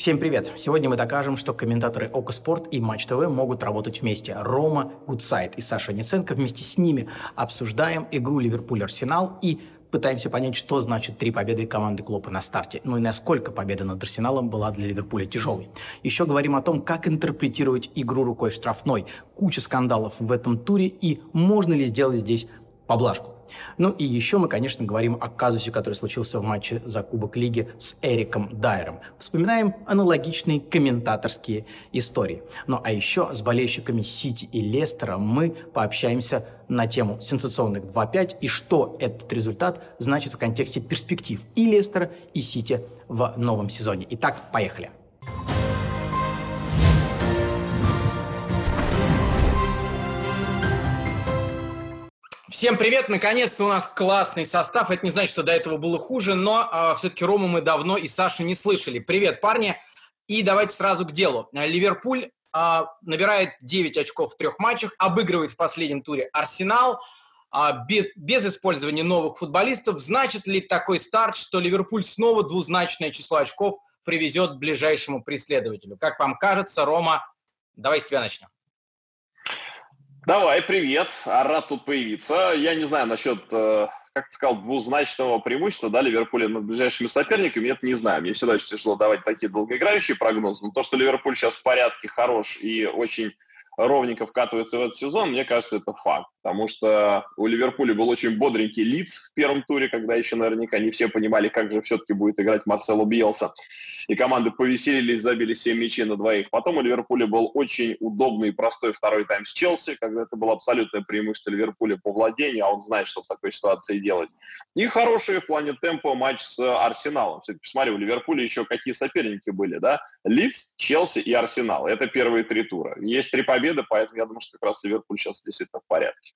Всем привет! Сегодня мы докажем, что комментаторы Okko Спорт и Матч ТВ могут работать вместе. Рома Гутцайт и Саша Неценко вместе с ними обсуждаем игру Ливерпуль-Арсенал и пытаемся понять, что значит три победы команды Клопа на старте, ну и насколько победа над Арсеналом была для Ливерпуля тяжелой. Еще говорим о том, как интерпретировать игру рукой в штрафной, куча скандалов в этом туре и можно ли сделать здесь поблажку. Ну и еще мы, конечно, говорим о казусе, который случился в матче за Кубок Лиги с Эриком Дайером. Вспоминаем аналогичные комментаторские истории. Ну а еще с болельщиками Сити и Лестера мы пообщаемся на тему сенсационных 2-5 и что этот результат значит в контексте перспектив и Лестера, и Сити в новом сезоне. Итак, поехали. Всем привет! Наконец-то у нас классный состав. Это не значит, что до этого было хуже, но э, все-таки Рому мы давно и Сашу не слышали. Привет, парни! И давайте сразу к делу. Ливерпуль э, набирает 9 очков в трех матчах, обыгрывает в последнем туре Арсенал э, без, использования новых футболистов. Значит ли такой старт, что Ливерпуль снова двузначное число очков привезет ближайшему преследователю? Как вам кажется, Рома, давай с тебя начнем. Давай, привет. Рад тут появиться. Я не знаю насчет, э, как ты сказал, двузначного преимущества да, Ливерпуля над ближайшими соперниками, это не знаю. Мне всегда очень тяжело давать такие долгоиграющие прогнозы. Но то, что Ливерпуль сейчас в порядке, хорош и очень ровненько вкатывается в этот сезон, мне кажется, это факт. Потому что у Ливерпуля был очень бодренький лиц в первом туре, когда еще наверняка не все понимали, как же все-таки будет играть Марсело Биелса. И команды повеселились, забили 7 мячей на двоих. Потом у Ливерпуля был очень удобный и простой второй тайм с Челси, когда это было абсолютное преимущество Ливерпуля по владению, а он знает, что в такой ситуации делать. И хороший в плане темпа матч с Арсеналом. Кстати, посмотри, у Ливерпуля еще какие соперники были, да? Лидс, Челси и Арсенал. Это первые три тура. Есть три победы, поэтому я думаю, что как раз Ливерпуль сейчас действительно в порядке.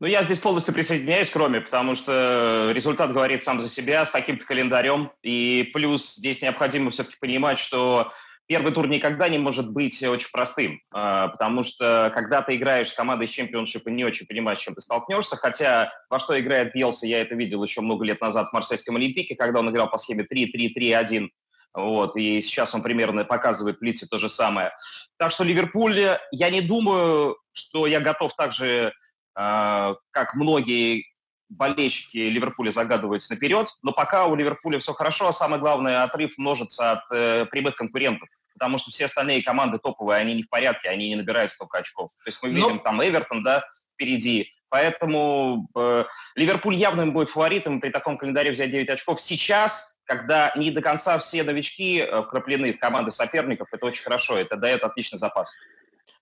Ну, я здесь полностью присоединяюсь к Роме, потому что результат говорит сам за себя с таким-то календарем. И плюс здесь необходимо все-таки понимать, что первый тур никогда не может быть очень простым, а, потому что когда ты играешь с командой чемпионшипа, не очень понимаешь, с чем ты столкнешься, хотя во что играет Бьелса, я это видел еще много лет назад в Марсельском Олимпике, когда он играл по схеме 3-3-3-1, вот, и сейчас он примерно показывает в Лице то же самое. Так что Ливерпуль, я не думаю, что я готов также а, как многие болельщики Ливерпуля загадываются наперед, но пока у Ливерпуля все хорошо, а самое главное, отрыв множится от э, прямых конкурентов, потому что все остальные команды топовые, они не в порядке, они не набирают столько очков. То есть мы ну видим но... там Эвертон, да, впереди, поэтому э, Ливерпуль явным будет фаворитом при таком календаре взять 9 очков. Сейчас, когда не до конца все новички э, вкраплены в команды соперников, это очень хорошо, это дает отличный запас.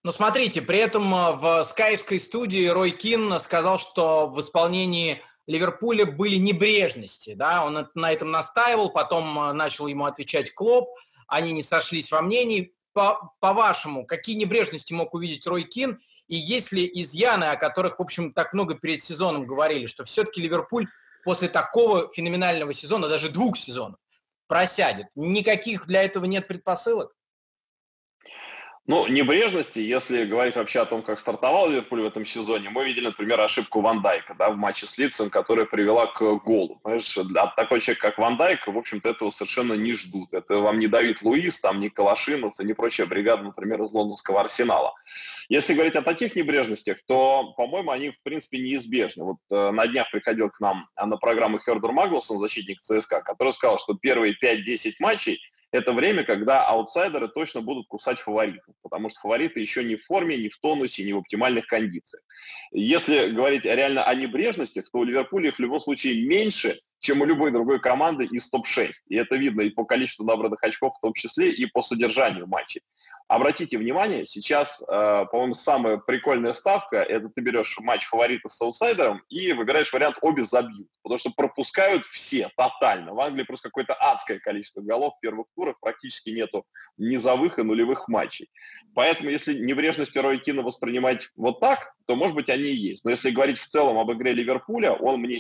Ну, смотрите, при этом э, в скайпской студии Рой Кин сказал, что в исполнении Ливерпуля были небрежности, да, он на этом настаивал, потом э, начал ему отвечать Клоп, они не сошлись во мнении. По, по-вашему, какие небрежности мог увидеть Рой Кин, и есть ли изъяны, о которых, в общем, так много перед сезоном говорили, что все-таки Ливерпуль после такого феноменального сезона, даже двух сезонов, просядет? Никаких для этого нет предпосылок? Ну, небрежности, если говорить вообще о том, как стартовал Ливерпуль в этом сезоне, мы видели, например, ошибку Ван Дайка да, в матче с Лицем, которая привела к голу. Понимаешь, от такой человек, как Ван Дайк, в общем-то, этого совершенно не ждут. Это вам не Давид Луис, там, не Калашинец, и не прочая бригада, например, из лондонского Арсенала. Если говорить о таких небрежностях, то, по-моему, они, в принципе, неизбежны. Вот э, на днях приходил к нам на программу Хердер Маглсон, защитник ЦСКА, который сказал, что первые 5-10 матчей – это время, когда аутсайдеры точно будут кусать фаворитов, потому что фавориты еще не в форме, не в тонусе, не в оптимальных кондициях. Если говорить реально о небрежностях, то у Ливерпуля их в любом случае меньше, чем у любой другой команды из топ-6. И это видно и по количеству набранных очков в том числе, и по содержанию матчей. Обратите внимание, сейчас, э, по-моему, самая прикольная ставка – это ты берешь матч фаворита с аутсайдером и выбираешь вариант «обе забьют», потому что пропускают все тотально. В Англии просто какое-то адское количество голов в первых турах, практически нету низовых и нулевых матчей. Поэтому если небрежность Рой Кина воспринимать вот так, то, может быть, они и есть. Но если говорить в целом об игре Ливерпуля, он мне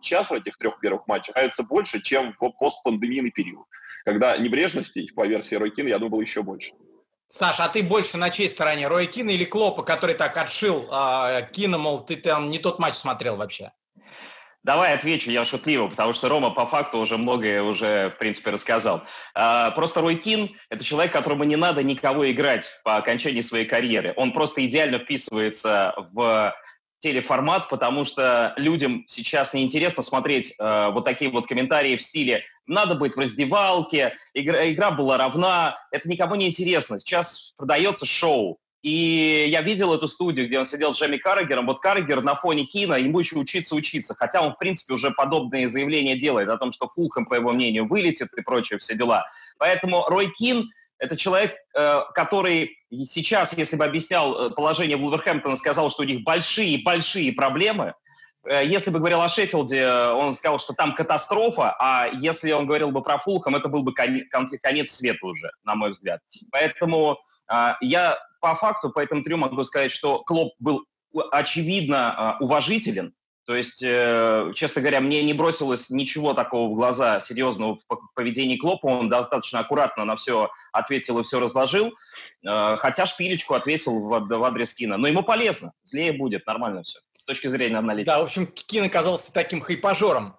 сейчас в этих трех первых матчах нравится больше, чем в постпандемийный период когда небрежностей, по версии Рой Кин, я думал, еще больше. Саша, а ты больше на чьей стороне? Рой Кина или Клопа, который так отшил э, Кина, мол, ты там не тот матч смотрел вообще? Давай отвечу, я шутливо, потому что Рома по факту уже многое уже, в принципе, рассказал. А, просто Рой Кин – это человек, которому не надо никого играть по окончании своей карьеры. Он просто идеально вписывается в телеформат, потому что людям сейчас неинтересно смотреть э, вот такие вот комментарии в стиле «надо быть в раздевалке», игра, игра была равна. Это никому не интересно. Сейчас продается шоу. И я видел эту студию, где он сидел с Джемми Каррагером. Вот Каррагер на фоне Кина, ему еще учиться учиться. Хотя он, в принципе, уже подобные заявления делает о том, что Фулхэм, по его мнению, вылетит и прочие все дела. Поэтому Рой Кин – это человек, э, который сейчас, если бы объяснял э, положение Вулверхэмптона, сказал, что у них большие-большие проблемы, э, если бы говорил о Шеффилде, он сказал, что там катастрофа, а если он говорил бы про Фулхэм, это был бы конец, конец света уже, на мой взгляд. Поэтому я по факту по этому трю могу сказать, что Клоп был очевидно а, уважителен. То есть, э, честно говоря, мне не бросилось ничего такого в глаза серьезного в поведении Клопа. Он достаточно аккуратно на все ответил и все разложил. Э, хотя шпилечку ответил в адрес Кина. Но ему полезно. Злее будет, нормально все. С точки зрения аналитики. Да, в общем, Кин оказался таким хайпажором.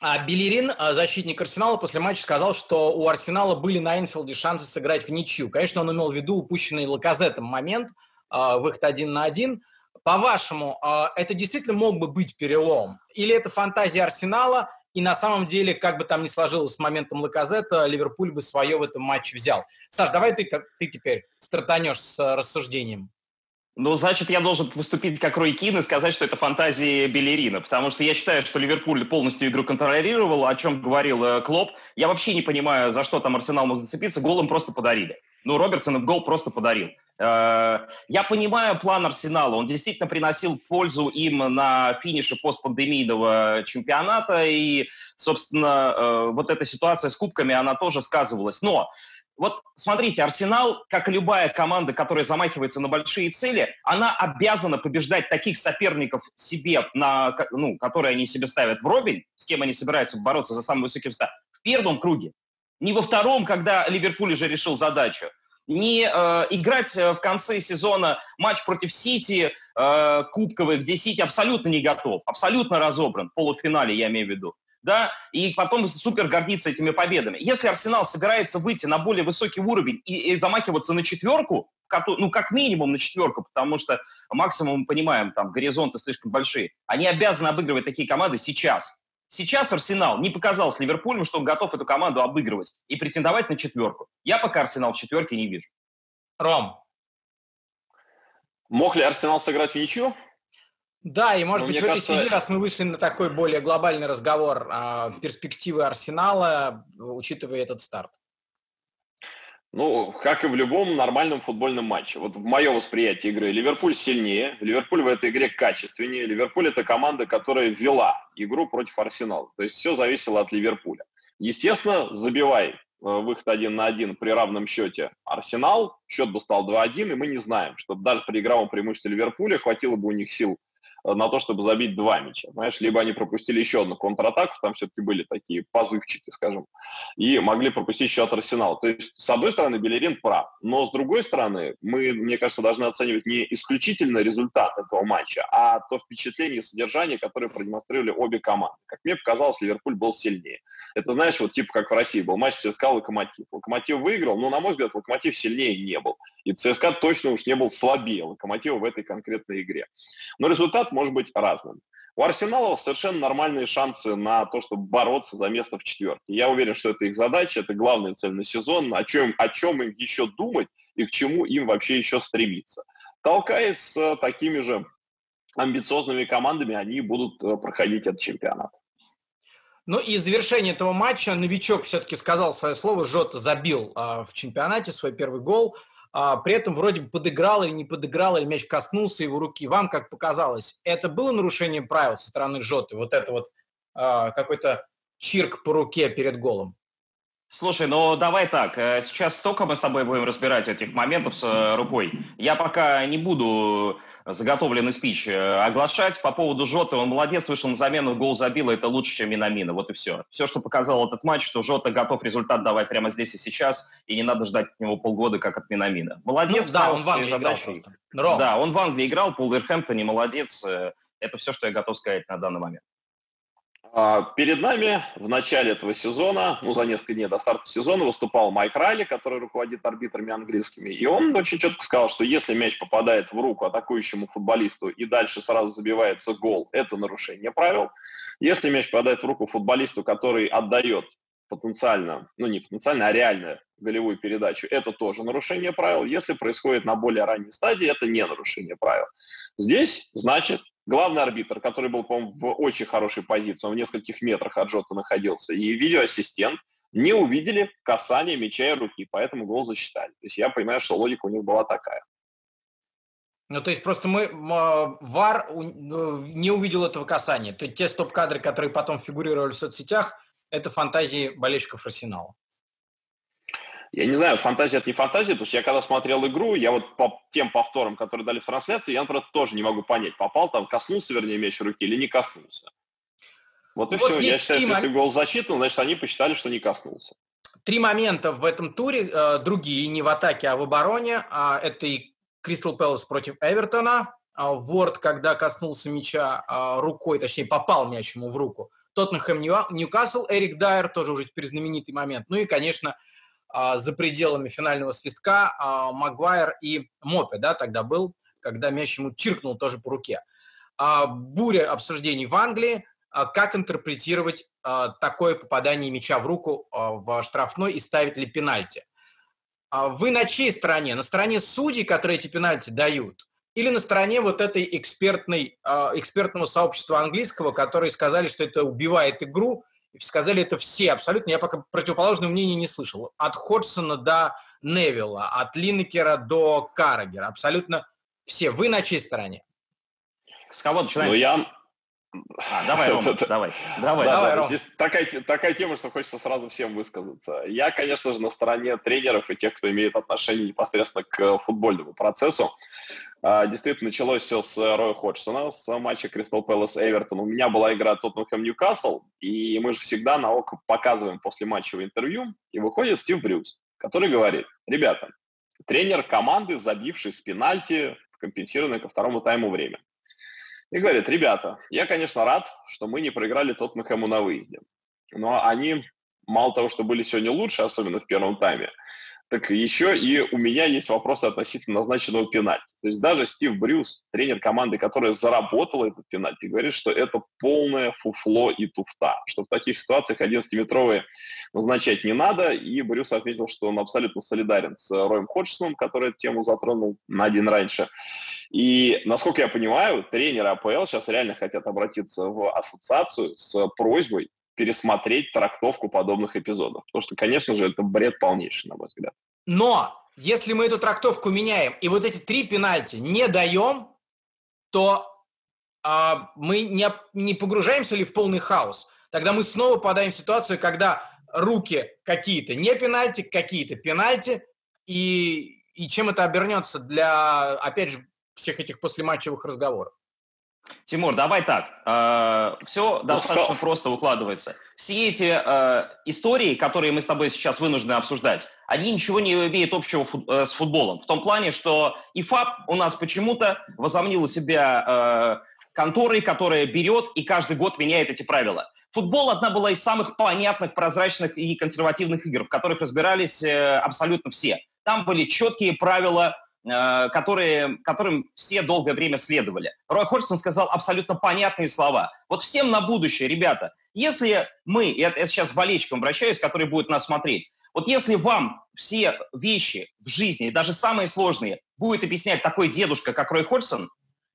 А Белерин, а, защитник Арсенала, после матча сказал, что у Арсенала были на Энфилде шансы сыграть в ничью. Конечно, он имел в виду упущенный Лаказетом момент, а, выход один на один. По-вашему, а, это действительно мог бы быть перелом? Или это фантазия Арсенала, и на самом деле, как бы там ни сложилось с моментом Лаказета, Ливерпуль бы свое в этом матче взял? Саш, давай ты, ты теперь стартанешь с рассуждением. Ну, значит, я должен выступить как Рой Кин и сказать, что это фантазии Белерина, потому что я считаю, что Ливерпуль полностью игру контролировал, о чем говорил э, Клоп. Я вообще не понимаю, за что там Арсенал мог зацепиться, гол им просто подарили. Ну, Робертсон гол просто подарил. Э, я понимаю план Арсенала, он действительно приносил пользу им на финише постпандемийного чемпионата, и, собственно, э, вот эта ситуация с кубками, она тоже сказывалась. Но вот смотрите, Арсенал, как любая команда, которая замахивается на большие цели, она обязана побеждать таких соперников себе, на, ну, которые они себе ставят в робень, с кем они собираются бороться за самый высокий места, в первом круге. Не во втором, когда Ливерпуль уже решил задачу. Не э, играть э, в конце сезона матч против Сити э, кубковый, где Сити абсолютно не готов, абсолютно разобран, в полуфинале я имею в виду да, и потом супер гордиться этими победами. Если Арсенал собирается выйти на более высокий уровень и, и замахиваться на четверку, ну, как минимум на четверку, потому что максимум мы понимаем, там, горизонты слишком большие, они обязаны обыгрывать такие команды сейчас. Сейчас Арсенал не показал с Ливерпулем, что он готов эту команду обыгрывать и претендовать на четверку. Я пока Арсенал в четверке не вижу. Ром. Мог ли Арсенал сыграть в ничью? Да, и может Но быть в кажется... этой связи, раз мы вышли на такой более глобальный разговор а, перспективы Арсенала, учитывая этот старт. Ну, как и в любом нормальном футбольном матче. Вот в моем восприятии игры Ливерпуль сильнее, Ливерпуль в этой игре качественнее. Ливерпуль – это команда, которая вела игру против Арсенала. То есть все зависело от Ливерпуля. Естественно, забивай э, выход один на один при равном счете Арсенал, счет бы стал 2-1, и мы не знаем, что даже при игровом преимуществе Ливерпуля хватило бы у них сил на то, чтобы забить два мяча. Знаешь, либо они пропустили еще одну контратаку, там все-таки были такие позывчики, скажем, и могли пропустить еще от Арсенала. То есть, с одной стороны, Белерин прав, но с другой стороны, мы, мне кажется, должны оценивать не исключительно результат этого матча, а то впечатление и содержание, которое продемонстрировали обе команды. Как мне показалось, Ливерпуль был сильнее. Это, знаешь, вот типа как в России был матч ЦСКА-Локомотив. Локомотив выиграл, но, на мой взгляд, Локомотив сильнее не был. И ЦСКА точно уж не был слабее Локомотива в этой конкретной игре. Но результат может быть разным. У Арсенала совершенно нормальные шансы на то, чтобы бороться за место в четверке. Я уверен, что это их задача, это главная цель на сезон, о чем, о чем им еще думать и к чему им вообще еще стремиться. Толкаясь с такими же амбициозными командами, они будут э, проходить этот чемпионат. Ну и завершение этого матча новичок все-таки сказал свое слово, Жота забил а, в чемпионате свой первый гол а, при этом вроде бы подыграл или не подыграл, или мяч коснулся его руки. Вам как показалось, это было нарушение правил со стороны Жоты? Вот это вот а, какой-то чирк по руке перед голом? Слушай, ну давай так. Э, сейчас столько мы с тобой будем разбирать этих моментов с э, рукой. Я пока не буду заготовленный спич э, оглашать. По поводу Жоты, он молодец, вышел на замену, гол забил, это лучше, чем Минамина. Вот и все. Все, что показал этот матч, что Жота готов результат давать прямо здесь и сейчас, и не надо ждать от него полгода, как от Минамина. Молодец. Ну, да, он в Англии играл. Да, он в Англии играл, Пол Верхэмптоне, молодец. Э, это все, что я готов сказать на данный момент. А, перед нами в начале этого сезона, ну, за несколько дней до старта сезона, выступал Майк Райли, который руководит арбитрами английскими. И он очень четко сказал, что если мяч попадает в руку атакующему футболисту и дальше сразу забивается гол, это нарушение правил. Если мяч попадает в руку футболисту, который отдает потенциально, ну не потенциально, а реально голевую передачу, это тоже нарушение правил. Если происходит на более ранней стадии, это не нарушение правил. Здесь, значит, главный арбитр, который был, по-моему, в очень хорошей позиции, он в нескольких метрах от Жота находился, и видеоассистент не увидели касание мяча и руки, поэтому гол засчитали. То есть я понимаю, что логика у них была такая. Ну, то есть просто мы, ВАР э, не увидел этого касания. То есть те стоп-кадры, которые потом фигурировали в соцсетях, это фантазии болельщиков Арсенала. Я не знаю, фантазия это не фантазия, потому что я когда смотрел игру, я вот по тем повторам, которые дали в трансляции, я, например, тоже не могу понять, попал там, коснулся, вернее, мяч руки или не коснулся. Вот и вот все. Я считаю, что если гол засчитан, значит, они посчитали, что не коснулся. Три момента в этом туре, э, другие, не в атаке, а в обороне. А, это и Кристал Пэлас против Эвертона. А, Ворд, когда коснулся мяча а, рукой, точнее, попал мяч ему в руку. Тоттенхэм Ньюкасл, Эрик Дайер, тоже уже теперь знаменитый момент. Ну и, конечно, а, за пределами финального свистка а, Магуайр и Мопе, да, тогда был, когда мяч ему чиркнул тоже по руке. А, буря обсуждений в Англии, как интерпретировать такое попадание мяча в руку в штрафной и ставить ли пенальти. Вы на чьей стороне? На стороне судей, которые эти пенальти дают? Или на стороне вот этой экспертной, экспертного сообщества английского, которые сказали, что это убивает игру, сказали это все абсолютно. Я пока противоположного мнения не слышал. От Ходжсона до Невилла, от Линнекера до Каррагера. Абсолютно все. Вы на чьей стороне? С кого начинаем? Ну, я... А, давай, Рома, давай. Давай, да, давай, Ром. Здесь такая, такая тема, что хочется сразу всем высказаться. Я, конечно же, на стороне тренеров и тех, кто имеет отношение непосредственно к футбольному процессу. А, действительно, началось все с э, Роя Ходжсона, с матча Кристал Пэлас Эвертон. У меня была игра Тоттенхэм Ньюкасл, и мы же всегда на око показываем после матчевого интервью, и выходит Стив Брюс, который говорит, ребята, тренер команды, забивший с пенальти, компенсированное ко второму тайму время. И говорит, ребята, я, конечно, рад, что мы не проиграли Тоттенхэму на выезде. Но они, мало того, что были сегодня лучше, особенно в первом тайме, так еще и у меня есть вопросы относительно назначенного пенальти. То есть даже Стив Брюс, тренер команды, которая заработала этот пенальти, говорит, что это полное фуфло и туфта, что в таких ситуациях 11-метровые назначать не надо, и Брюс отметил, что он абсолютно солидарен с Роем Ходжсоном, который эту тему затронул на один раньше. И, насколько я понимаю, тренеры АПЛ сейчас реально хотят обратиться в ассоциацию с просьбой пересмотреть трактовку подобных эпизодов. Потому что, конечно же, это бред полнейший, на мой взгляд. Но если мы эту трактовку меняем и вот эти три пенальти не даем, то а, мы не, не погружаемся ли в полный хаос? Тогда мы снова попадаем в ситуацию, когда руки какие-то не пенальти, какие-то пенальти, и, и чем это обернется для, опять же, всех этих послематчевых разговоров? Тимур, давай так. Э, все достаточно просто укладывается. Все эти э, истории, которые мы с тобой сейчас вынуждены обсуждать, они ничего не имеют общего э, с футболом. В том плане, что ИФАП у нас почему-то возомнила себя конторой, которая берет и каждый год меняет эти правила. Футбол одна была из самых понятных, прозрачных и консервативных игр, в которых разбирались абсолютно все. Там были четкие правила которые, которым все долгое время следовали. Рой Ходжсон сказал абсолютно понятные слова. Вот всем на будущее, ребята, если мы, я, я сейчас к болельщикам обращаюсь, которые будут нас смотреть, вот если вам все вещи в жизни, даже самые сложные, будет объяснять такой дедушка, как Рой Ходжсон,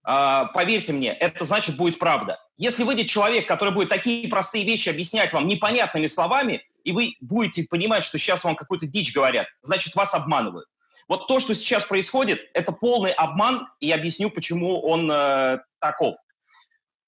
э, поверьте мне, это значит будет правда. Если выйдет человек, который будет такие простые вещи объяснять вам непонятными словами, и вы будете понимать, что сейчас вам какую-то дичь говорят, значит, вас обманывают. Вот то, что сейчас происходит, это полный обман, и объясню, почему он э, таков.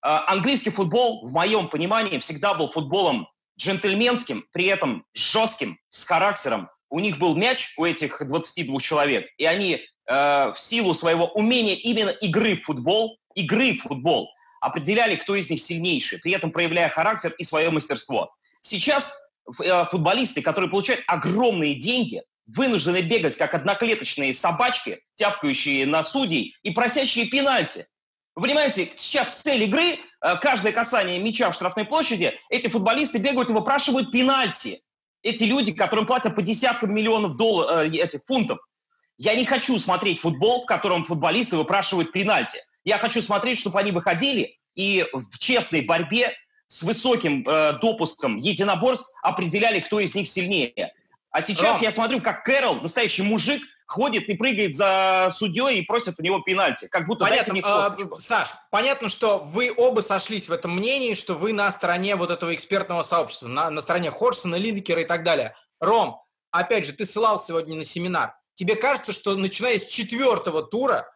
Э, английский футбол, в моем понимании, всегда был футболом джентльменским, при этом жестким, с характером. У них был мяч, у этих 22 человек, и они э, в силу своего умения именно игры в футбол, игры в футбол, определяли, кто из них сильнейший, при этом проявляя характер и свое мастерство. Сейчас э, футболисты, которые получают огромные деньги, вынуждены бегать, как одноклеточные собачки, тяпкающие на судей и просящие пенальти. Вы понимаете, сейчас цель игры, э, каждое касание мяча в штрафной площади, эти футболисты бегают и выпрашивают пенальти. Эти люди, которым платят по десяткам миллионов долларов, э, этих фунтов. Я не хочу смотреть футбол, в котором футболисты выпрашивают пенальти. Я хочу смотреть, чтобы они выходили и в честной борьбе с высоким э, допуском единоборств определяли, кто из них сильнее. А сейчас Ром. я смотрю, как Кэрол, настоящий мужик, ходит и прыгает за судьей и просит у него пенальти. Как будто понятно, дайте мне э, Саш, понятно, что вы оба сошлись в этом мнении, что вы на стороне вот этого экспертного сообщества, на, на стороне Хорсона, Линкера и так далее. Ром, опять же, ты ссылал сегодня на семинар. Тебе кажется, что начиная с четвертого тура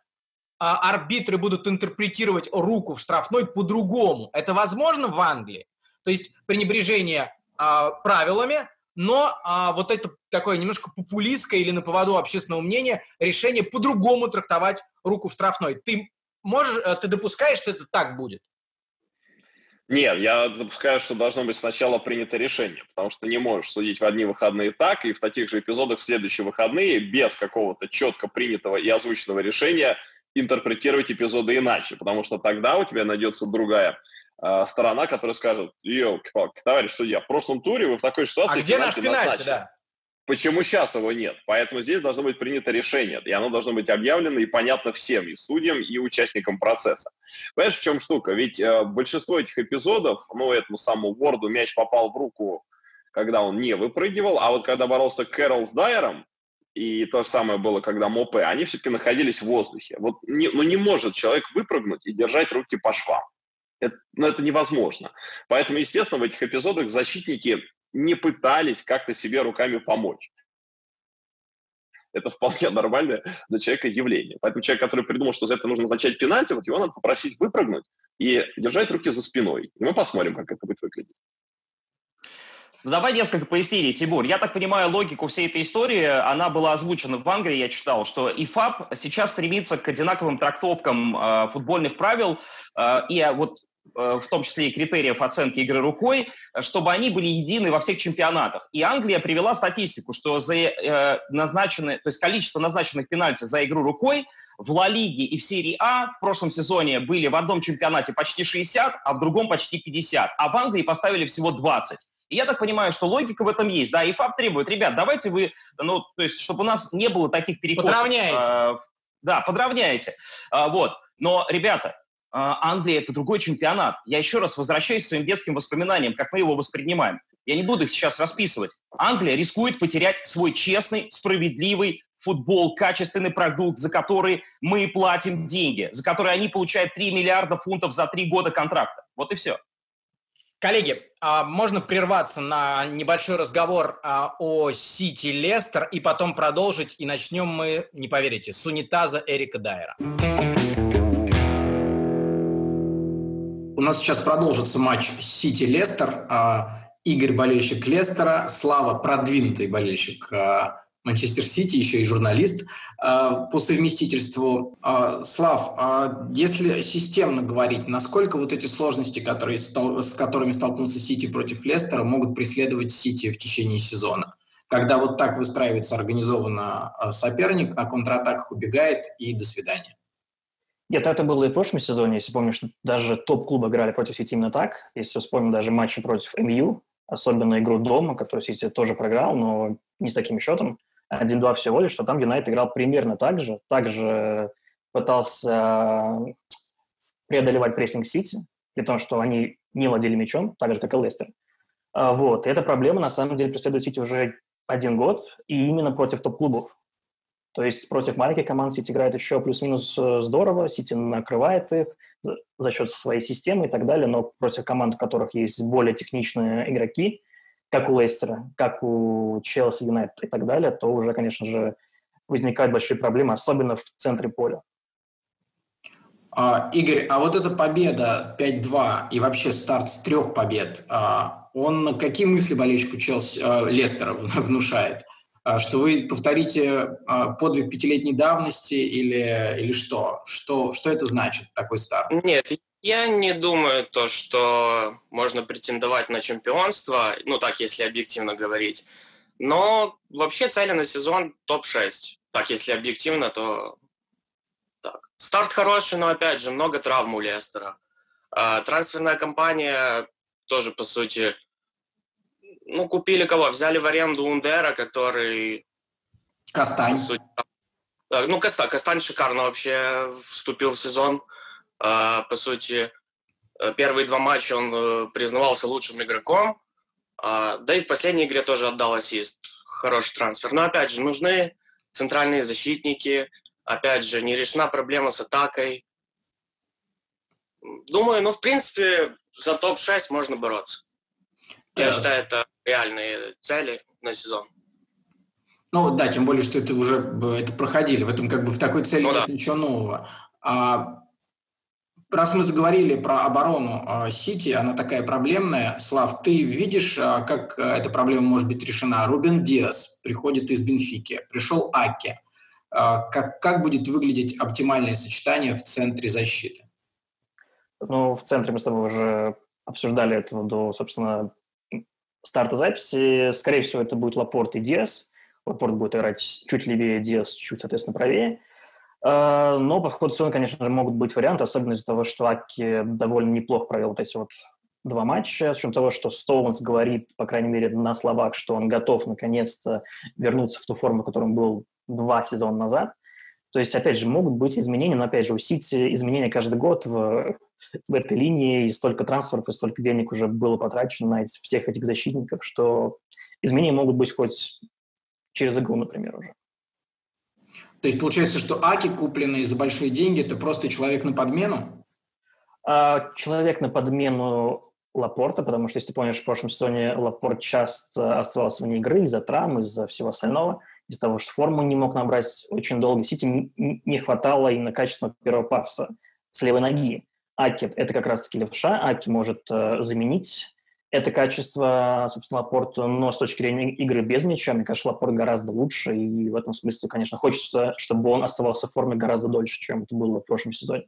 а, арбитры будут интерпретировать руку в штрафной по-другому. Это возможно в Англии? То есть пренебрежение а, правилами, но а, вот это такое немножко популистское или на поводу общественного мнения решение по-другому трактовать руку в штрафной. Ты можешь, э, ты допускаешь, что это так будет? Нет, я допускаю, что должно быть сначала принято решение, потому что не можешь судить в одни выходные так, и в таких же эпизодах в следующие выходные без какого-то четко принятого и озвученного решения – интерпретировать эпизоды иначе, потому что тогда у тебя найдется другая э, сторона, которая скажет, елки-палки, товарищ судья, в прошлом туре вы в такой ситуации... А где наш пенальти, да? Почему сейчас его нет? Поэтому здесь должно быть принято решение, и оно должно быть объявлено и понятно всем, и судьям, и участникам процесса. Понимаешь, в чем штука? Ведь э, большинство этих эпизодов, ну, этому самому Ворду мяч попал в руку, когда он не выпрыгивал, а вот когда боролся Кэрол с Дайером, и то же самое было, когда мопы, они все-таки находились в воздухе. Вот не, ну не может человек выпрыгнуть и держать руки по швам. Это, ну, это невозможно. Поэтому, естественно, в этих эпизодах защитники не пытались как-то себе руками помочь. Это вполне нормальное для человека явление. Поэтому человек, который придумал, что за это нужно назначать пенальти, вот его надо попросить выпрыгнуть и держать руки за спиной. И мы посмотрим, как это будет выглядеть. Ну, давай несколько пояснений, Тимур. Я так понимаю, логику всей этой истории, она была озвучена в Англии, я читал, что ИФАП сейчас стремится к одинаковым трактовкам э, футбольных правил э, и вот в том числе и критериев оценки игры рукой, чтобы они были едины во всех чемпионатах. И Англия привела статистику, что за э, назначенные, то есть количество назначенных пенальти за игру рукой в Ла Лиге и в серии А в прошлом сезоне были в одном чемпионате почти 60, а в другом почти 50. А в Англии поставили всего 20. И я так понимаю, что логика в этом есть. Да, и ФАП требует, ребят, давайте вы, ну, то есть, чтобы у нас не было таких перекосов. Подравняете. Э, да, подравняете. Э, вот. Но, ребята, э, Англия – это другой чемпионат. Я еще раз возвращаюсь к своим детским воспоминаниям, как мы его воспринимаем. Я не буду их сейчас расписывать. Англия рискует потерять свой честный, справедливый футбол, качественный продукт, за который мы платим деньги, за который они получают 3 миллиарда фунтов за 3 года контракта. Вот и все. Коллеги, а можно прерваться на небольшой разговор а, о Сити Лестер и потом продолжить, и начнем мы, не поверите, с унитаза Эрика Дайера. Нас сейчас продолжится матч Сити Лестер. А, Игорь болельщик Лестера, Слава продвинутый болельщик Манчестер Сити, еще и журналист э, по совместительству. Слав, если системно говорить, насколько вот эти сложности, которые, с которыми столкнулся Сити против Лестера, могут преследовать Сити в течение сезона? Когда вот так выстраивается организованно соперник, на контратаках убегает и до свидания. Нет, это было и в прошлом сезоне, если помнишь, даже топ-клубы играли против Сити именно так. Если вспомним даже матчи против МЮ, особенно игру дома, которую Сити тоже проиграл, но не с таким счетом. 1-2 всего лишь, что там Юнайтед играл примерно так же, также пытался преодолевать прессинг Сити, при том, что они не владели мячом, так же, как и Лестер. А, вот. И эта проблема, на самом деле, преследует Сити уже один год, и именно против топ-клубов. То есть против маленьких команд Сити играет еще плюс-минус э, здорово, Сити накрывает их за счет своей системы и так далее, но против команд, у которых есть более техничные игроки, как у Лестера, как у Челси, Юнайтед и так далее, то уже, конечно же, возникают большие проблемы, особенно в центре поля. А, Игорь, а вот эта победа 5-2 и вообще старт с трех побед, а, он какие мысли болельщику Челси, а, Лестера внушает? Что вы повторите подвиг пятилетней давности или, или что? что? Что это значит, такой старт? Нет, я не думаю то, что можно претендовать на чемпионство, ну так, если объективно говорить. Но вообще цели на сезон топ-6. Так, если объективно, то так. Старт хороший, но опять же много травм у Лестера. А, трансферная компания тоже, по сути, ну, купили кого? Взяли в аренду Ундера, который... Кастань. Суть, ну, Коста, Кастань шикарно вообще вступил в сезон. А, по сути, э, первые два матча он э, признавался лучшим игроком. А, да и в последней игре тоже отдал ассист. Хороший трансфер. Но опять же, нужны центральные защитники. Опять же, не решена проблема с атакой. Думаю, ну, в принципе, за топ-6 можно бороться. Я считаю, это реальные цели на сезон. Ну да, тем более, что это уже это проходили. В этом как бы в такой цели ну, нет да. ничего нового. А, раз мы заговорили про оборону а, Сити, она такая проблемная. Слав, ты видишь, а, как а, эта проблема может быть решена? Рубен Диас приходит из Бенфики, пришел Аки. А, как, как будет выглядеть оптимальное сочетание в центре защиты? Ну, в центре мы с тобой уже обсуждали это до, собственно, старта записи. Скорее всего, это будет Лапорт и Диас. Лапорт будет играть чуть левее, Диас чуть, соответственно, правее. А, но по ходу сезона, конечно же, могут быть варианты, особенно из-за того, что Аки довольно неплохо провел вот эти вот два матча, с учетом того, что Стоунс говорит, по крайней мере, на словах, что он готов наконец-то вернуться в ту форму, в которой он был два сезона назад. То есть, опять же, могут быть изменения, но, опять же, у Сити изменения каждый год в в этой линии, и столько трансферов, и столько денег уже было потрачено на всех этих защитников, что изменения могут быть хоть через игру, например, уже. То есть получается, что Аки, купленный за большие деньги, это просто человек на подмену? А, человек на подмену Лапорта, потому что, если ты помнишь, в прошлом сезоне Лапорт часто оставался вне игры из-за травм, из-за всего остального, из-за того, что форму не мог набрать очень долго. Сити не хватало именно качественного первого паса с левой ноги. Аки – это как раз-таки левша. Аки может э, заменить это качество, собственно, Лапорт, но с точки зрения игры без мяча, мне кажется, Лапорт гораздо лучше, и в этом смысле, конечно, хочется, чтобы он оставался в форме гораздо дольше, чем это было в прошлом сезоне.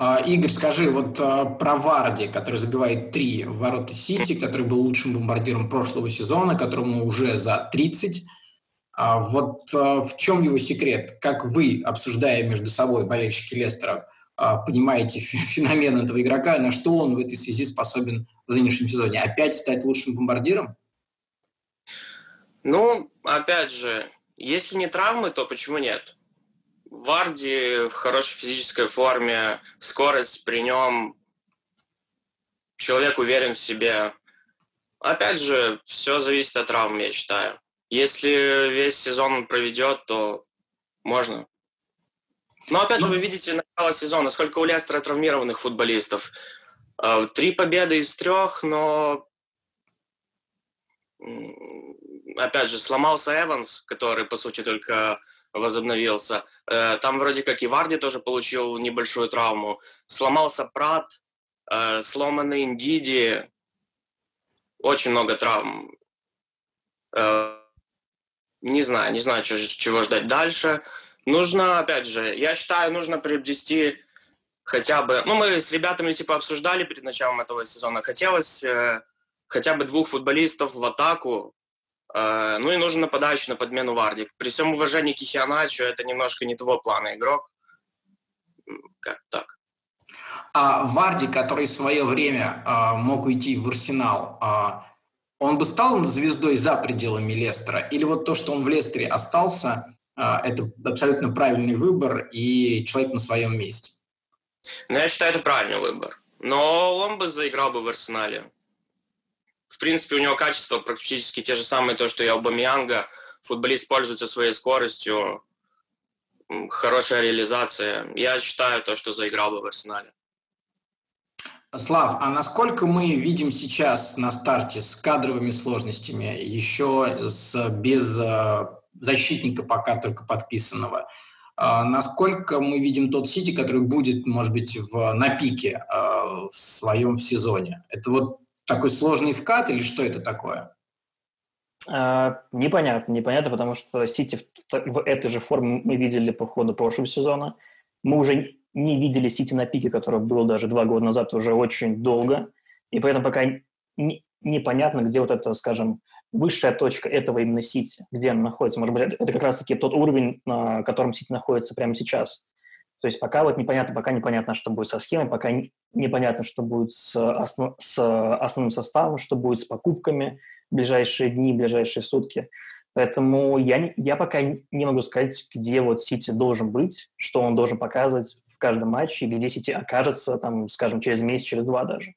А, Игорь, скажи, вот а, про Варди, который забивает три в ворота Сити, который был лучшим бомбардиром прошлого сезона, которому уже за 30. А, вот в чем его секрет? Как вы, обсуждая между собой болельщики Лестера, понимаете феномен этого игрока, на что он в этой связи способен в нынешнем сезоне? Опять стать лучшим бомбардиром? Ну, опять же, если не травмы, то почему нет? Варди в хорошей физической форме, скорость при нем, человек уверен в себе. Опять же, все зависит от травм, я считаю. Если весь сезон он проведет, то можно. Но опять же, ну, вы видите начало сезона, сколько у Лестера травмированных футболистов. А, три победы из трех, но опять же, сломался Эванс, который, по сути, только возобновился. Э, там вроде как и Варди тоже получил небольшую травму. Сломался Прат, э, сломанный Индиди. Очень много травм. Э, не знаю, не знаю, чего ждать дальше. Нужно, опять же, я считаю, нужно приобрести хотя бы... Ну, мы с ребятами, типа, обсуждали перед началом этого сезона. Хотелось э, хотя бы двух футболистов в атаку. Э, ну и нужен нападающий на подмену Варди. При всем уважении к Хианачу, это немножко не того плана игрок. Как так. А Варди, который в свое время э, мог уйти в Арсенал, э, он бы стал звездой за пределами Лестера? Или вот то, что он в Лестере остался, а, это абсолютно правильный выбор, и человек на своем месте. Ну, я считаю, это правильный выбор. Но он бы заиграл бы в Арсенале. В принципе, у него качества практически те же самые, то, что и у Бамианга. Футболист пользуется своей скоростью, хорошая реализация. Я считаю то, что заиграл бы в Арсенале. Слав, а насколько мы видим сейчас на старте с кадровыми сложностями, еще с, без а, защитника пока только подписанного. А, насколько мы видим тот Сити, который будет, может быть, в, на пике а, в своем в сезоне? Это вот такой сложный вкат или что это такое? А, непонятно, непонятно, потому что Сити в, в этой же форме мы видели по ходу прошлого сезона. Мы уже не видели Сити на пике, который был даже два года назад, уже очень долго. И поэтому пока не, непонятно, где вот это, скажем, высшая точка этого именно Сити, где она находится. Может быть, это как раз-таки тот уровень, на котором Сити находится прямо сейчас. То есть пока вот непонятно, пока непонятно, что будет со схемой, пока непонятно, что будет с, основ, с основным составом, что будет с покупками в ближайшие дни, ближайшие сутки. Поэтому я, я пока не могу сказать, где вот Сити должен быть, что он должен показывать в каждом матче, где Сити окажется, там, скажем, через месяц, через два даже.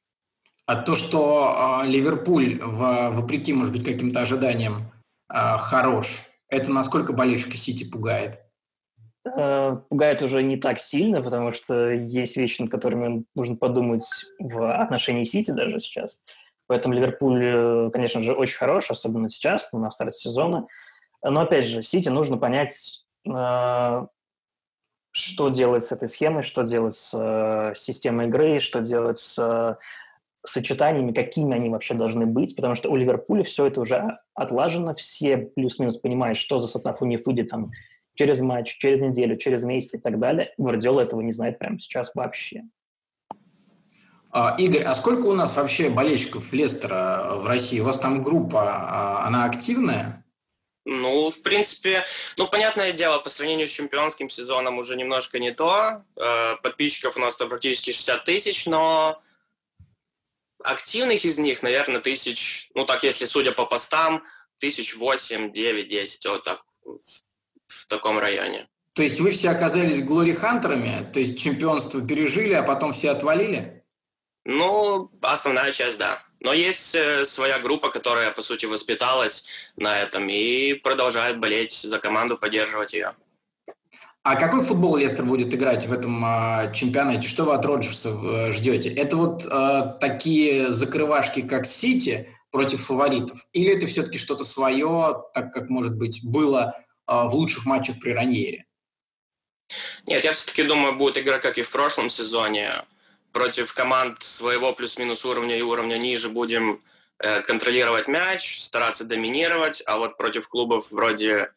А то, что э, Ливерпуль, в, вопреки, может быть, каким-то ожиданиям, э, хорош, это насколько болельщика Сити пугает? Э, пугает уже не так сильно, потому что есть вещи, над которыми нужно подумать в отношении Сити даже сейчас. Поэтому Ливерпуль, э, конечно же, очень хорош, особенно сейчас, на старте сезона. Но, опять же, Сити нужно понять, э, что делать с этой схемой, что делать с системой игры, что делать с сочетаниями, какими они вообще должны быть, потому что у Ливерпуля все это уже отлажено, все плюс-минус понимают, что за состав у них выйдет там через матч, через неделю, через месяц и так далее. Гвардиола этого не знает прямо сейчас вообще. А, Игорь, а сколько у нас вообще болельщиков Лестера в России? У вас там группа, а, она активная? Ну, в принципе, ну, понятное дело, по сравнению с чемпионским сезоном уже немножко не то. Э, подписчиков у нас там практически 60 тысяч, но активных из них, наверное, тысяч, ну, так, если судя по постам, тысяч восемь, девять, десять, вот так, в таком районе. То есть вы все оказались глори-хантерами, то есть чемпионство пережили, а потом все отвалили? Ну, основная часть, да. Но есть э, своя группа, которая, по сути, воспиталась на этом и продолжает болеть за команду, поддерживать ее. А какой футбол Лестер будет играть в этом э, чемпионате? Что вы от Роджерса э, ждете? Это вот э, такие закрывашки, как Сити против фаворитов? Или это все-таки что-то свое, так как, может быть, было а, в лучших матчах при Раньере? Нет, я все-таки думаю, будет игра, как и в прошлом сезоне. Против команд своего плюс-минус уровня и уровня ниже будем э, контролировать мяч, стараться доминировать, а вот против клубов вроде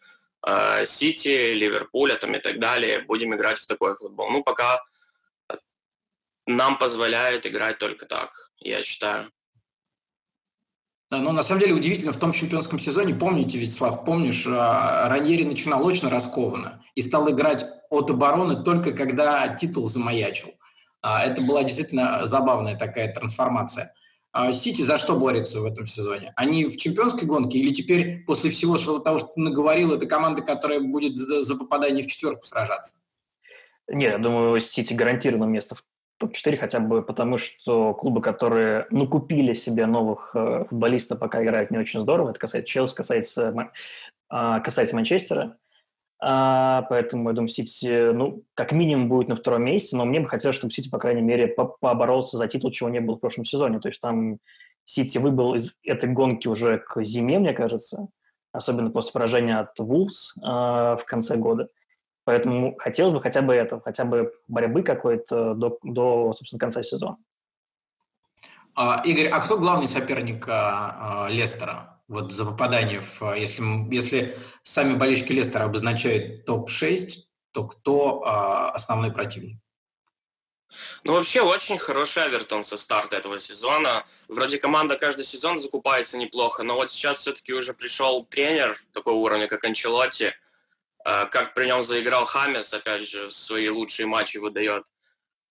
э, Сити, Ливерпуля там и так далее будем играть в такой футбол. Ну, пока нам позволяет играть только так, я считаю. Но на самом деле удивительно, в том чемпионском сезоне, помните ведь, помнишь, а, Раньери начинал очень раскованно и стал играть от обороны только когда титул замаячил. А, это была действительно забавная такая трансформация. А, Сити за что борется в этом сезоне? Они в чемпионской гонке или теперь после всего того, что ты наговорил, это команда, которая будет за, за попадание в четверку сражаться? Нет, я думаю, Сити гарантированно место в топ-4 хотя бы потому, что клубы, которые ну, купили себе новых э, футболистов, пока играют не очень здорово, это касается Челси, касается, э, касается Манчестера, поэтому, я думаю, Сити, ну, как минимум будет на втором месте, но мне бы хотелось, чтобы Сити, по крайней мере, по поборолся за титул, чего не было в прошлом сезоне. То есть там Сити выбыл из этой гонки уже к зиме, мне кажется, особенно после поражения от Вулфс э, в конце года. Поэтому хотелось бы хотя бы этого, хотя бы борьбы какой-то до, до собственно, конца сезона. А, Игорь, а кто главный соперник а, а, Лестера? Вот за попадание в... Если, если сами болельщики Лестера обозначают топ-6, то кто а, основной противник? Ну, вообще, очень хороший Эвертон со старта этого сезона. Вроде команда каждый сезон закупается неплохо, но вот сейчас все-таки уже пришел тренер такого уровня, как Анчелотти – а, как при нем заиграл Хамес, опять же, свои лучшие матчи выдает.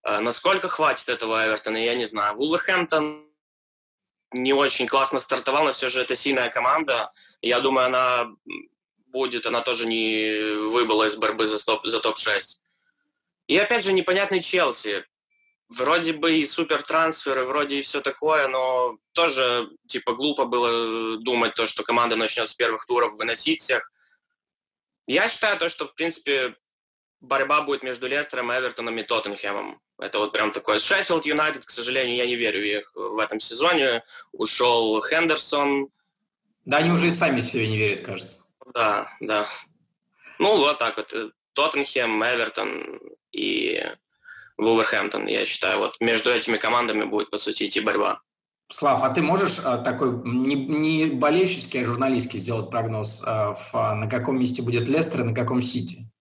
А, насколько хватит этого Эвертона, я не знаю. Вулверхэмптон не очень классно стартовал, но все же это сильная команда. Я думаю, она будет, она тоже не выбыла из борьбы за, топ, за топ-6. И опять же, непонятный Челси. Вроде бы и супер трансферы, вроде и все такое, но тоже типа глупо было думать то, что команда начнет с первых туров выносить всех. Я считаю то, что, в принципе, борьба будет между Лестером, Эвертоном и Тоттенхэмом. Это вот прям такое. Шеффилд Юнайтед, к сожалению, я не верю в их в этом сезоне. Ушел Хендерсон. Да, они уже и сами себе не верят, кажется. Да, да. Ну, вот так вот. Тоттенхэм, Эвертон и Вулверхэмптон, я считаю. Вот между этими командами будет, по сути, идти борьба. Слав, а ты можешь а, такой не, не болельщический, а журналистский сделать прогноз, а, в, а, на каком месте будет Лестер и на каком Сити?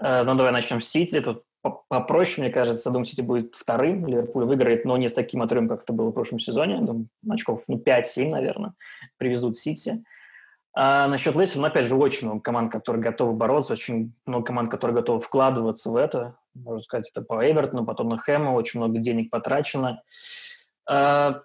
Э, ну, давай начнем с Сити. Тут попроще, мне кажется. Думаю, Сити будет вторым. Ливерпуль выиграет, но не с таким отрывом, как это было в прошлом сезоне. Думаю, очков ну, 5-7, наверное, привезут Сити. А насчет Лестера, ну, опять же, очень много команд, которые готовы бороться, очень много команд, которые готовы вкладываться в это. Можно сказать, это по Эвертону, потом на Хэма, очень много денег потрачено. А,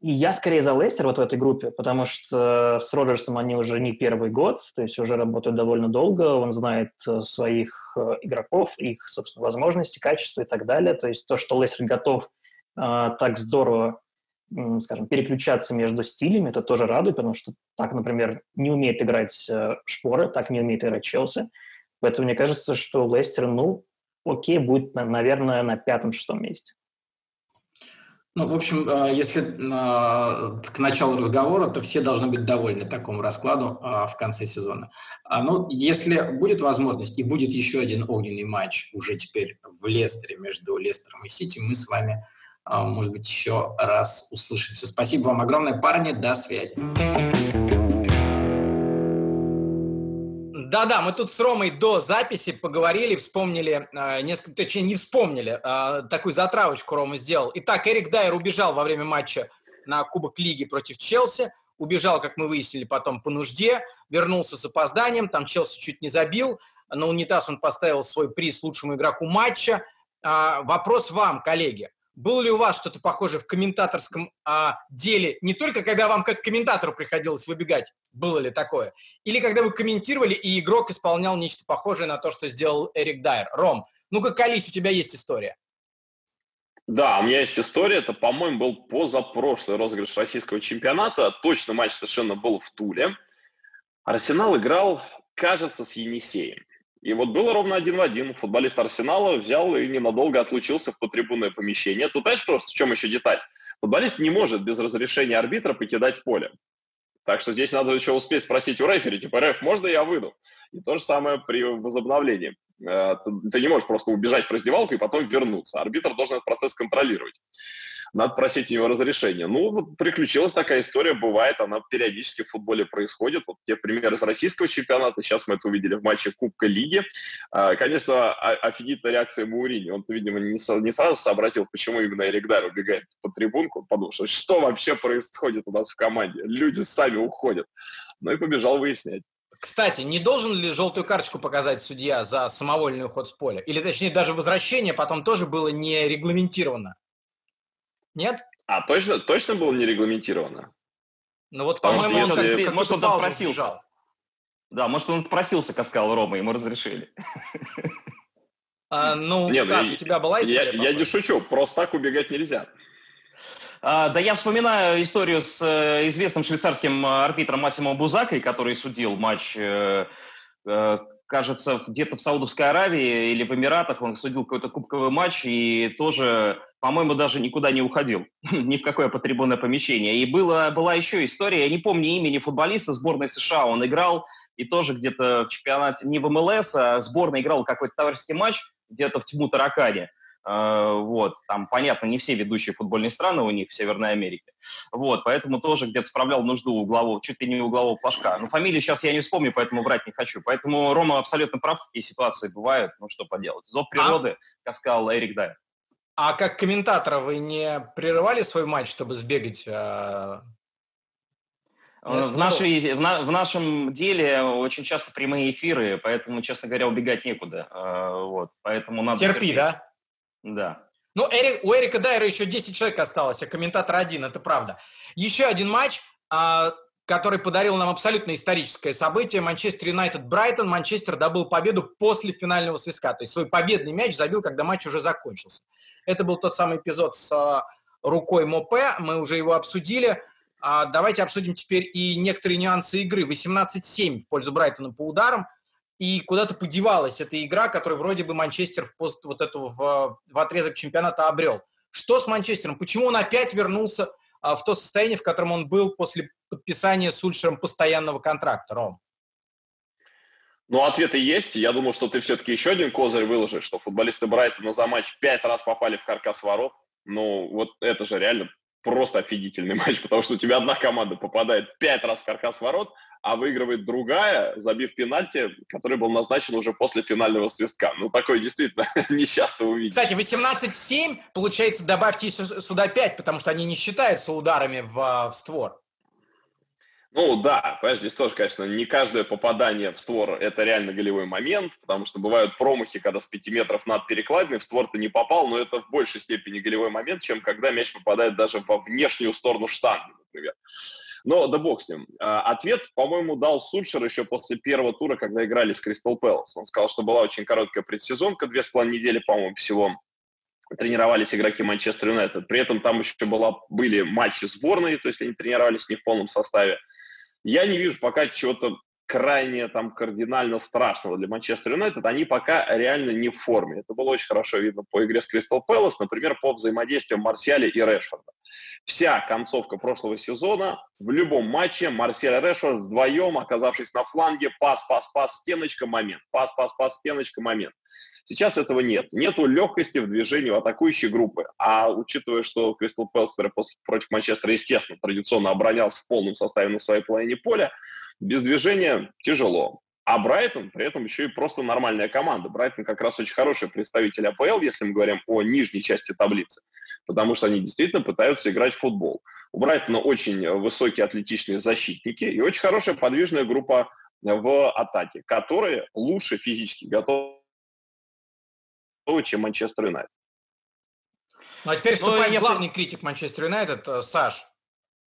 я скорее за Лестер вот в этой группе, потому что с Роджерсом они уже не первый год, то есть уже работают довольно долго, он знает э, своих э, игроков, их, собственно, возможности, качества и так далее. То есть то, что Лестер готов э, так здорово скажем, переключаться между стилями, это тоже радует, потому что так, например, не умеет играть э, Шпоры, так не умеет играть Челси. Поэтому мне кажется, что Лестер, ну, окей, будет, наверное, на пятом-шестом месте. Ну, в общем, э, если э, к началу разговора, то все должны быть довольны такому раскладу в конце сезона. А, ну, если будет возможность и будет еще один огненный матч уже теперь в Лестере между Лестером и Сити, мы с вами а, может быть, еще раз услышимся. Спасибо вам огромное, парни, до связи. Да-да, мы тут с Ромой до записи поговорили, вспомнили, э, несколько, точнее, не вспомнили, э, такую затравочку Рома сделал. Итак, Эрик Дайер убежал во время матча на Кубок Лиги против Челси, убежал, как мы выяснили, потом по нужде, вернулся с опозданием, там Челси чуть не забил, на унитаз он поставил свой приз лучшему игроку матча. Э, вопрос вам, коллеги. Было ли у вас что-то похожее в комментаторском а, деле, не только когда вам как комментатору приходилось выбегать, было ли такое, или когда вы комментировали, и игрок исполнял нечто похожее на то, что сделал Эрик Дайер? Ром, ну-ка, колись, у тебя есть история. Да, у меня есть история. Это, по-моему, был позапрошлый розыгрыш российского чемпионата. Точно матч совершенно был в Туле. Арсенал играл, кажется, с Енисеем. И вот было ровно один в один. Футболист Арсенала взял и ненадолго отлучился в потрибунное помещение. Тут, знаешь, просто в чем еще деталь? Футболист не может без разрешения арбитра покидать поле. Так что здесь надо еще успеть спросить у рефери, типа, реф, можно я выйду? И то же самое при возобновлении. Э, ты не можешь просто убежать в раздевалку и потом вернуться. Арбитр должен этот процесс контролировать надо просить его разрешения. Ну, приключилась такая история, бывает, она периодически в футболе происходит. Вот те примеры из российского чемпионата, сейчас мы это увидели в матче Кубка Лиги. А, конечно, офигительная реакция Маурини. Он, видимо, не, сразу сообразил, почему именно Эрик Дайр убегает по трибунку, подумал, что что вообще происходит у нас в команде. Люди сами уходят. Ну и побежал выяснять. Кстати, не должен ли желтую карточку показать судья за самовольный уход с поля? Или, точнее, даже возвращение потом тоже было не регламентировано? Нет? А точно, точно было не регламентировано? Ну вот, по-моему, он если... как, может, он там просился. Да, может, он просился, как сказал Рома, ему разрешили. А, ну, Нет, Саша, у тебя была история? Я, я не шучу, просто так убегать нельзя. А, да я вспоминаю историю с э, известным швейцарским арбитром Массимо Бузакой, который судил матч, э, э, кажется, где-то в Саудовской Аравии или в Эмиратах. Он судил какой-то кубковый матч и тоже по-моему, даже никуда не уходил, ни в какое потребное помещение. И была, была еще история, я не помню имени футболиста сборной США, он играл и тоже где-то в чемпионате, не в МЛС, а сборная играл какой-то товарищеский матч где-то в тьму таракане. А, вот, там, понятно, не все ведущие футбольные страны у них в Северной Америке. Вот, поэтому тоже где-то справлял нужду углового, чуть ли не углового флажка. Но фамилию сейчас я не вспомню, поэтому врать не хочу. Поэтому Рома абсолютно прав, такие ситуации бывают, ну что поделать. Зов а? природы, а? как сказал Эрик Дайер. А как комментатора вы не прерывали свой матч, чтобы сбегать? А... В, нашей, в, на, в нашем деле очень часто прямые эфиры, поэтому, честно говоря, убегать некуда. А, вот, поэтому надо Терпи, терпеть. да? Да. Ну, Эрик, у Эрика Дайера еще 10 человек осталось, а комментатор один, это правда. Еще один матч. А, который подарил нам абсолютно историческое событие. Манчестер Юнайтед Брайтон. Манчестер добыл победу после финального свистка. То есть свой победный мяч забил, когда матч уже закончился. Это был тот самый эпизод с а, рукой Мопе. Мы уже его обсудили. А, давайте обсудим теперь и некоторые нюансы игры. 18-7 в пользу Брайтона по ударам. И куда-то подевалась эта игра, которую вроде бы Манчестер в пост вот эту в, в отрезок чемпионата обрел. Что с Манчестером? Почему он опять вернулся а, в то состояние, в котором он был после подписания с Ульшером постоянного контракта, Ром? Ну, ответы есть. Я думал, что ты все-таки еще один козырь выложишь, что футболисты Брайтона за матч пять раз попали в каркас ворот. Ну, вот это же реально просто офигительный матч, потому что у тебя одна команда попадает пять раз в каркас ворот, а выигрывает другая, забив пенальти, который был назначен уже после финального свистка. Ну, такое действительно несчастно увидеть. Кстати, 18-7, получается, добавьте сюда 5, потому что они не считаются ударами в, в створ. Ну да, понимаешь, здесь тоже, конечно, не каждое попадание в створ – это реально голевой момент, потому что бывают промахи, когда с 5 метров над перекладиной в створ ты не попал, но это в большей степени голевой момент, чем когда мяч попадает даже во внешнюю сторону штанги, например. Но да бог с ним. А, ответ, по-моему, дал Сульшер еще после первого тура, когда играли с Кристал Пэлас. Он сказал, что была очень короткая предсезонка, две с половиной недели, по-моему, всего тренировались игроки Манчестер Юнайтед. При этом там еще была, были матчи сборной, то есть они тренировались не в полном составе. Я не вижу пока чего-то крайне там кардинально страшного для Манчестер Юнайтед. Они пока реально не в форме. Это было очень хорошо видно по игре с Кристал Пэлас, например, по взаимодействию Марсиаля и Решфорда. Вся концовка прошлого сезона, в любом матче Марсель и Решфорд вдвоем, оказавшись на фланге, пас, пас, пас, стеночка, момент. Пас, пас, пас, стеночка, момент. Сейчас этого нет. Нету легкости в движении у атакующей группы. А учитывая, что Кристал Пэлс против Манчестера, естественно, традиционно оборонялся в полном составе на своей половине поля, без движения тяжело. А Брайтон при этом еще и просто нормальная команда. Брайтон как раз очень хороший представитель АПЛ, если мы говорим о нижней части таблицы, потому что они действительно пытаются играть в футбол. У Брайтона очень высокие атлетичные защитники и очень хорошая подвижная группа в атаке, которые лучше физически готовы чем Манчестер Юнайтед. Ну а теперь вступает ну, главный критик Манчестер Юнайтед, э, Саш.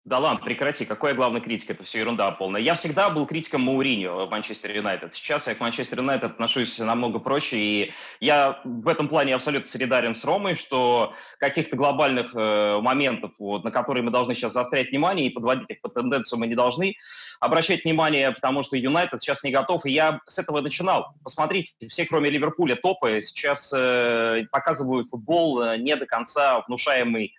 Да ладно, прекрати, какой главный критик, это все ерунда полная. Я всегда был критиком Мауриньо в Манчестер Юнайтед. Сейчас я к Манчестер Юнайтед отношусь намного проще, и я в этом плане абсолютно солидарен с Ромой, что каких-то глобальных э, моментов, вот, на которые мы должны сейчас заострять внимание и подводить их по тенденцию мы не должны обращать внимание, потому что Юнайтед сейчас не готов, и я с этого начинал. Посмотрите, все, кроме Ливерпуля, топы сейчас э, показывают футбол э, не до конца внушаемый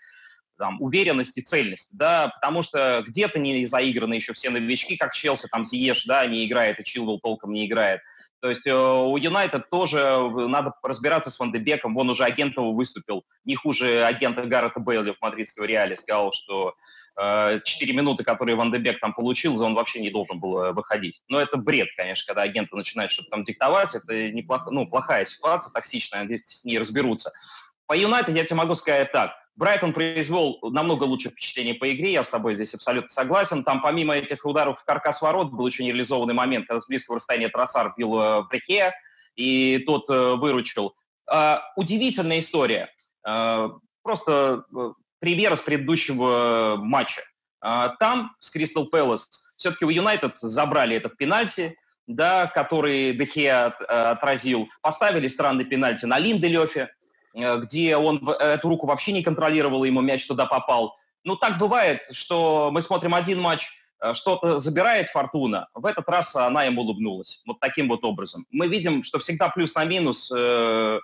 там, уверенность и цельность, да, потому что где-то не заиграны еще все новички, как Челси, там Зиеш, да, не играет, и Чилвелл толком не играет. То есть э, у Юнайтед тоже э, надо разбираться с Ван Дебеком, вон уже агент его выступил, не хуже агента Гаррета Бейли в мадридском Реале, сказал, что э, 4 минуты, которые Ван Дебек там получил, он вообще не должен был выходить. Но это бред, конечно, когда агенты начинают что-то там диктовать, это неплохо, ну, плохая ситуация, токсичная, здесь с ней разберутся. По Юнайтед я тебе могу сказать так, Брайтон произвел намного лучшее впечатление по игре, я с тобой здесь абсолютно согласен. Там помимо этих ударов в каркас ворот был еще нереализованный момент, когда с близкого расстояния Тросар бил э, Брехе, и тот э, выручил. Э, удивительная история. Э, просто э, пример с предыдущего матча. Э, там с Кристал Пэлас все-таки у Юнайтед забрали этот пенальти, да, который Дехе от, отразил. Поставили странный пенальти на Линделёфе, Э, где он эту руку вообще не контролировал, ему мяч туда попал. Ну, так бывает, что мы смотрим один матч, э, что-то забирает Фортуна, в этот раз она ему улыбнулась. Вот таким вот образом. Мы видим, что всегда плюс на минус э,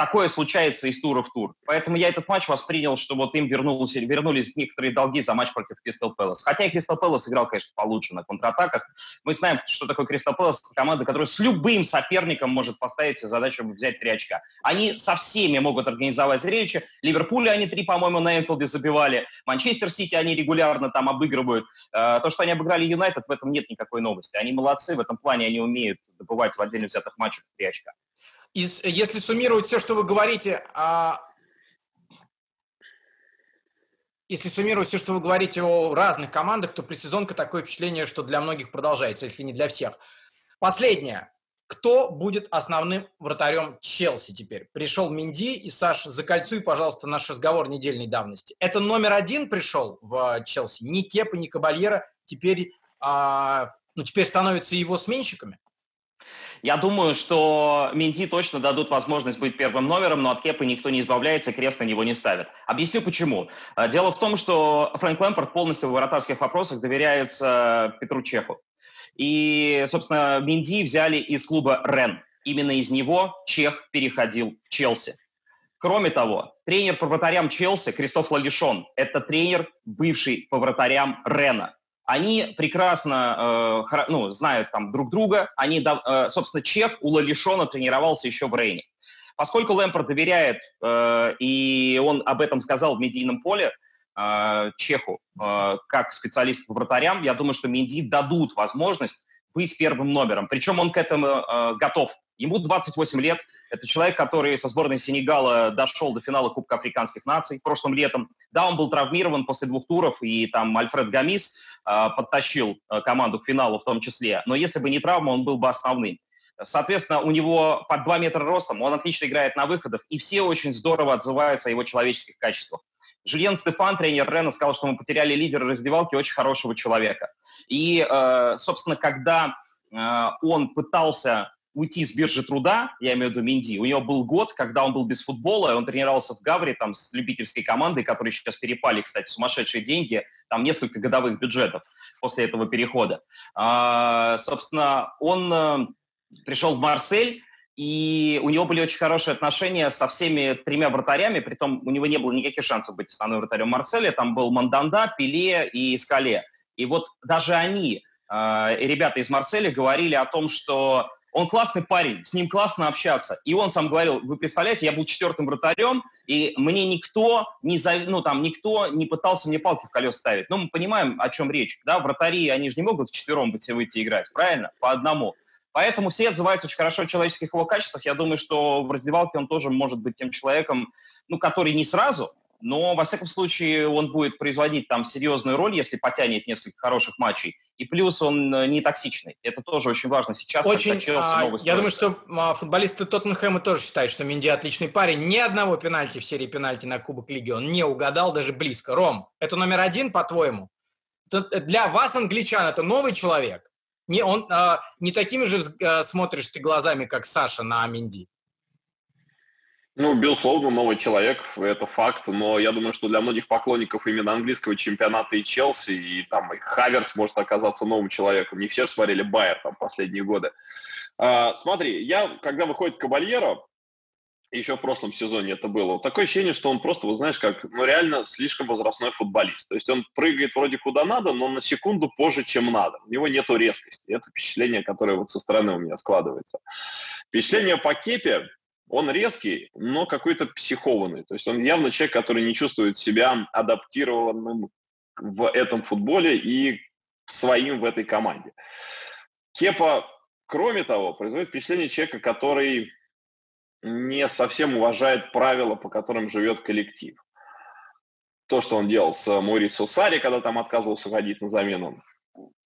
такое случается из тура в тур. Поэтому я этот матч воспринял, что вот им вернулись, вернулись некоторые долги за матч против Кристал Пэлас. Хотя Кристал Пэлас играл, конечно, получше на контратаках. Мы знаем, что такое Кристал Пэлас. Команда, которая с любым соперником может поставить себе задачу взять три очка. Они со всеми могут организовать зрелище. Ливерпуль они три, по-моему, на Энфилде забивали. Манчестер Сити они регулярно там обыгрывают. Э, то, что они обыграли Юнайтед, в этом нет никакой новости. Они молодцы, в этом плане они умеют добывать в отдельно взятых матчах три очка из, если суммировать все, что вы говорите, а, если суммировать все, что вы говорите о разных командах, то пресезонка такое впечатление, что для многих продолжается, если не для всех. Последнее. Кто будет основным вратарем Челси теперь? Пришел Минди, и, Саш, закольцуй, пожалуйста, наш разговор недельной давности. Это номер один пришел в Челси? Ни Кепа, ни Кабальера теперь, а, ну, теперь становятся его сменщиками? Я думаю, что Минди точно дадут возможность быть первым номером, но от Кепа никто не избавляется, крест на него не ставит. Объясню почему. Э, дело в том, что Фрэнк Лэмпорт полностью в вратарских вопросах доверяется Петру Чеху. И, собственно, Минди взяли из клуба Рен. Именно из него Чех переходил в Челси. Кроме того, тренер по вратарям Челси Кристоф Лагишон – это тренер, бывший по вратарям Рена они прекрасно э, ну, знают там друг друга. Они, э, собственно, Чех у Лалишона тренировался еще в Рейне. Поскольку Лэмпорт доверяет, э, и он об этом сказал в медийном поле, э, Чеху, э, как специалист по вратарям, я думаю, что Менди дадут возможность быть первым номером. Причем он к этому э, готов. Ему 28 лет, Это человек, который со сборной Сенегала дошел до финала Кубка Африканских наций прошлым летом. Да, он был травмирован после двух туров, и там Альфред Гамис э, подтащил э, команду к финалу в том числе. Но если бы не травма, он был бы основным. Соответственно, у него под 2 метра ростом, он отлично играет на выходах, и все очень здорово отзываются о его человеческих качествах. Жюльен Стефан, тренер Рена, сказал, что мы потеряли лидера раздевалки, очень хорошего человека. И, э, собственно, когда э, он пытался уйти с биржи труда, я имею в виду Минди, у него был год, когда он был без футбола, он тренировался в Гавре там с любительской командой, которые сейчас перепали, кстати, сумасшедшие деньги, там несколько годовых бюджетов после этого перехода. А, собственно, он э, пришел в Марсель, и у него были очень хорошие отношения со всеми тремя вратарями, притом у него не было никаких шансов быть основным вратарем Марселя, там был Манданда, Пеле и Скале. И вот даже они, э, ребята из Марселя, говорили о том, что он классный парень, с ним классно общаться. И он сам говорил, вы представляете, я был четвертым вратарем, и мне никто не, за, ну, там, никто не пытался мне палки в колес ставить. Ну, мы понимаем, о чем речь. Да? Вратари, они же не могут вчетвером быть выйти играть, правильно? По одному. Поэтому все отзываются очень хорошо о человеческих его качествах. Я думаю, что в раздевалке он тоже может быть тем человеком, ну, который не сразу, но, во всяком случае, он будет производить там серьезную роль, если потянет несколько хороших матчей. И плюс он э, не токсичный. Это тоже очень важно сейчас. Очень, а, я думаю, что а, футболисты Тоттенхэма тоже считают, что Минди отличный парень. Ни одного пенальти в серии пенальти на Кубок Лиги он не угадал даже близко. Ром, это номер один, по-твоему? Для вас, англичан, это новый человек? Не, он, а, не такими же а, смотришь ты глазами, как Саша на Минди? Ну, безусловно, новый человек, это факт, но я думаю, что для многих поклонников именно английского чемпионата и Челси, и там и Хаверс может оказаться новым человеком. Не все смотрели Байер там последние годы. А, смотри, я, когда выходит Кабальеро, еще в прошлом сезоне это было. Вот такое ощущение, что он просто, вот знаешь, как, ну, реально слишком возрастной футболист. То есть он прыгает вроде куда надо, но на секунду позже, чем надо. У него нету резкости. Это впечатление, которое вот со стороны у меня складывается. Впечатление по Кепе, он резкий, но какой-то психованный. То есть он явно человек, который не чувствует себя адаптированным в этом футболе и своим в этой команде. Кепа, кроме того, производит впечатление человека, который не совсем уважает правила, по которым живет коллектив. То, что он делал с Морисо Сари, когда там отказывался ходить на замену,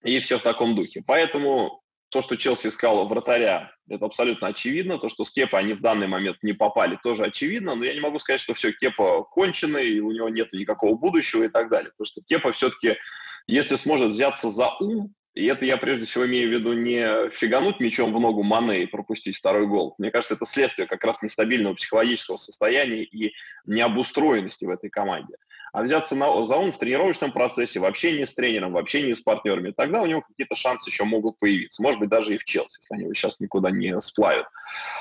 и все в таком духе. Поэтому то, что Челси искал вратаря, это абсолютно очевидно. То, что с Кепа они в данный момент не попали, тоже очевидно. Но я не могу сказать, что все, Кепа конченый, и у него нет никакого будущего и так далее. Потому что Кепа все-таки, если сможет взяться за ум, и это я прежде всего имею в виду не фигануть мячом в ногу Мане и пропустить второй гол. Мне кажется, это следствие как раз нестабильного психологического состояния и необустроенности в этой команде. А взяться на, за ум в тренировочном процессе, в общении с тренером, в общении с партнерами, тогда у него какие-то шансы еще могут появиться. Может быть, даже и в Челси, если они его сейчас никуда не сплавят.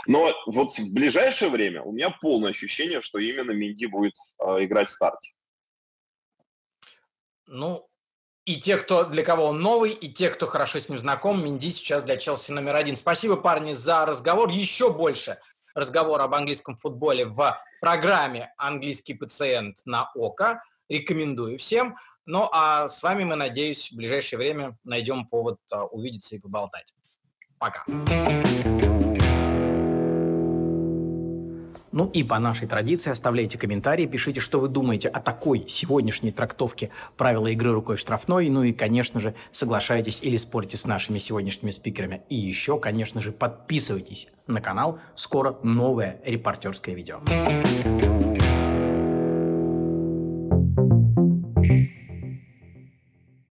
Но вот в ближайшее время у меня полное ощущение, что именно Минди будет э, играть в старте. Ну, и те, кто для кого он новый, и те, кто хорошо с ним знаком, Минди сейчас для Челси номер один. Спасибо, парни, за разговор. Еще больше разговор об английском футболе в программе «Английский пациент» на ОКО. Рекомендую всем. Ну, а с вами мы, надеюсь, в ближайшее время найдем повод а, увидеться и поболтать. Пока. Ну и по нашей традиции оставляйте комментарии, пишите, что вы думаете о такой сегодняшней трактовке правила игры рукой штрафной. Ну и, конечно же, соглашайтесь или спорите с нашими сегодняшними спикерами. И еще, конечно же, подписывайтесь на канал. Скоро новое репортерское видео.